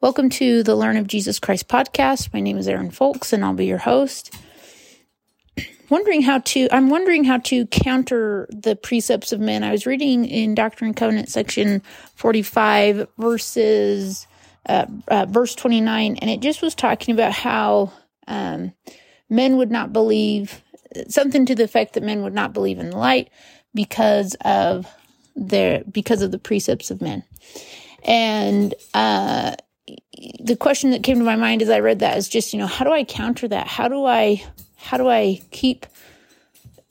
Welcome to the Learn of Jesus Christ podcast. My name is Erin Fulks and I'll be your host. Wondering how to, I'm wondering how to counter the precepts of men. I was reading in Doctrine and Covenant section 45 verses, uh, uh, verse 29, and it just was talking about how um, men would not believe something to the effect that men would not believe in the light because of their because of the precepts of men. And uh, the question that came to my mind as I read that is just, you know, how do I counter that? How do I how do I keep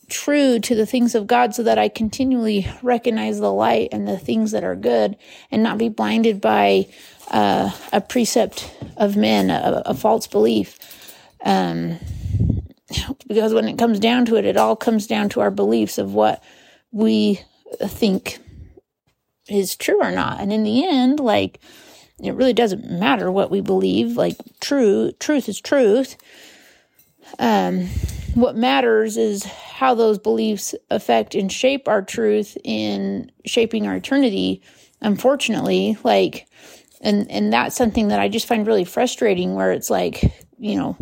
true to the things of God so that I continually recognize the light and the things that are good and not be blinded by uh, a precept of men, a, a false belief. Um, because when it comes down to it, it all comes down to our beliefs of what we think is true or not. And in the end, like, it really doesn't matter what we believe. Like, true, truth is truth. Um, what matters is how those beliefs affect and shape our truth in shaping our eternity. Unfortunately, like, and and that's something that I just find really frustrating. Where it's like, you know,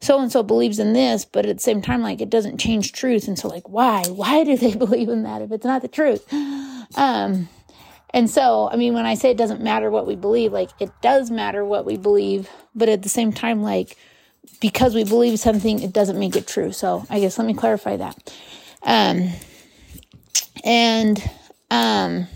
so and so believes in this, but at the same time, like it doesn't change truth. And so, like, why? Why do they believe in that if it's not the truth? Um, and so, I mean, when I say it doesn't matter what we believe, like it does matter what we believe, but at the same time, like because we believe something, it doesn't make it true. So I guess let me clarify that. Um, and um,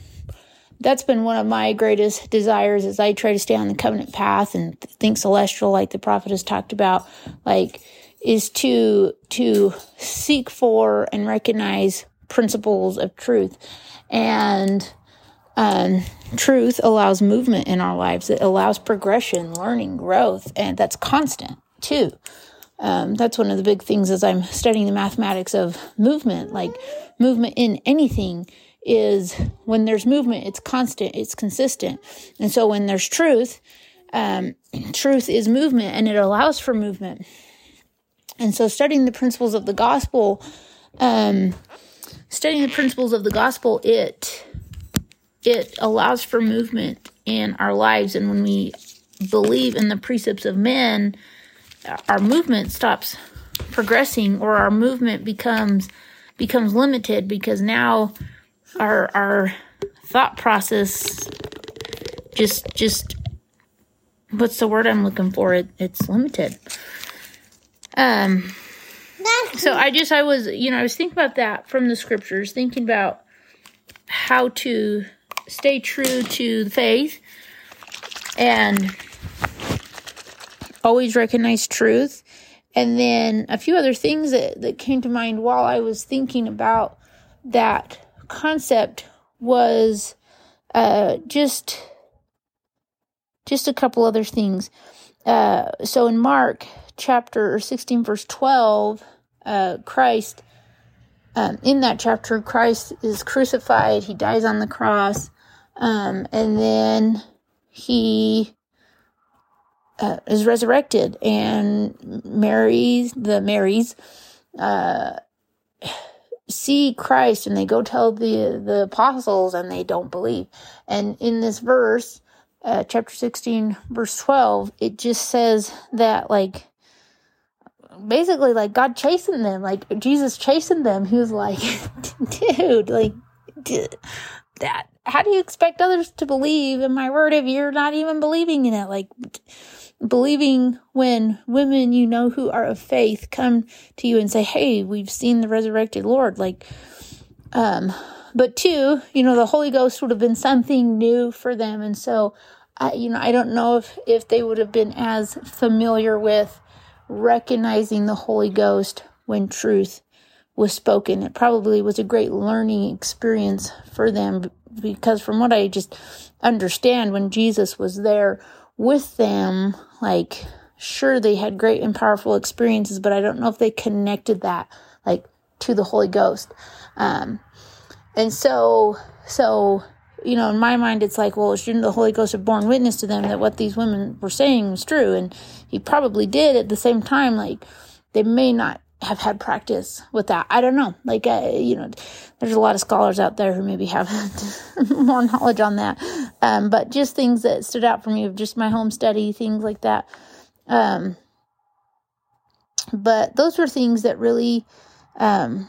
that's been one of my greatest desires as I try to stay on the covenant path and think celestial, like the prophet has talked about, like is to to seek for and recognize principles of truth, and um, truth allows movement in our lives. It allows progression, learning, growth, and that's constant too. Um, that's one of the big things as I'm studying the mathematics of movement, like movement in anything is when there's movement, it's constant, it's consistent. And so when there's truth, um, truth is movement and it allows for movement. And so studying the principles of the gospel, um, studying the principles of the gospel, it it allows for movement in our lives. And when we believe in the precepts of men, our movement stops progressing or our movement becomes becomes limited because now our our thought process just just what's the word I'm looking for? It it's limited. Um so I just I was you know I was thinking about that from the scriptures, thinking about how to stay true to the faith and always recognize truth. And then a few other things that, that came to mind while I was thinking about that concept was uh, just just a couple other things. Uh, so in Mark chapter 16, verse 12, uh, Christ, um, in that chapter, Christ is crucified. He dies on the cross. Um, and then he uh, is resurrected, and Mary, the Marys, uh, see Christ, and they go tell the the apostles, and they don't believe. And in this verse, uh, chapter sixteen, verse twelve, it just says that like basically like God chasing them, like Jesus chasing them. He was like, dude, like that. How do you expect others to believe in my word if you're not even believing in it? Like believing when women you know who are of faith come to you and say, Hey, we've seen the resurrected Lord. Like, um, but two, you know, the Holy Ghost would have been something new for them. And so, I, you know, I don't know if, if they would have been as familiar with recognizing the Holy Ghost when truth was spoken. It probably was a great learning experience for them because from what I just understand when Jesus was there with them, like, sure, they had great and powerful experiences, but I don't know if they connected that, like, to the Holy Ghost. Um, and so, so, you know, in my mind, it's like, well, shouldn't the Holy Ghost have borne witness to them that what these women were saying was true? And he probably did at the same time, like, they may not have had practice with that. I don't know. Like, uh, you know, there's a lot of scholars out there who maybe have more knowledge on that. Um, but just things that stood out for me of just my home study, things like that. Um, but those were things that really, um,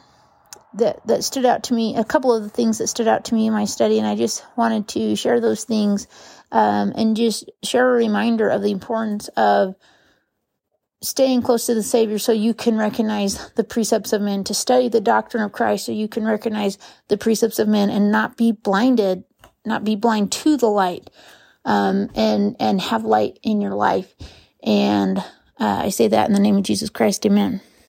that that stood out to me. A couple of the things that stood out to me in my study, and I just wanted to share those things, um, and just share a reminder of the importance of staying close to the Savior so you can recognize the precepts of men, to study the doctrine of Christ so you can recognize the precepts of men and not be blinded, not be blind to the light, um, and, and have light in your life. And uh, I say that in the name of Jesus Christ. Amen.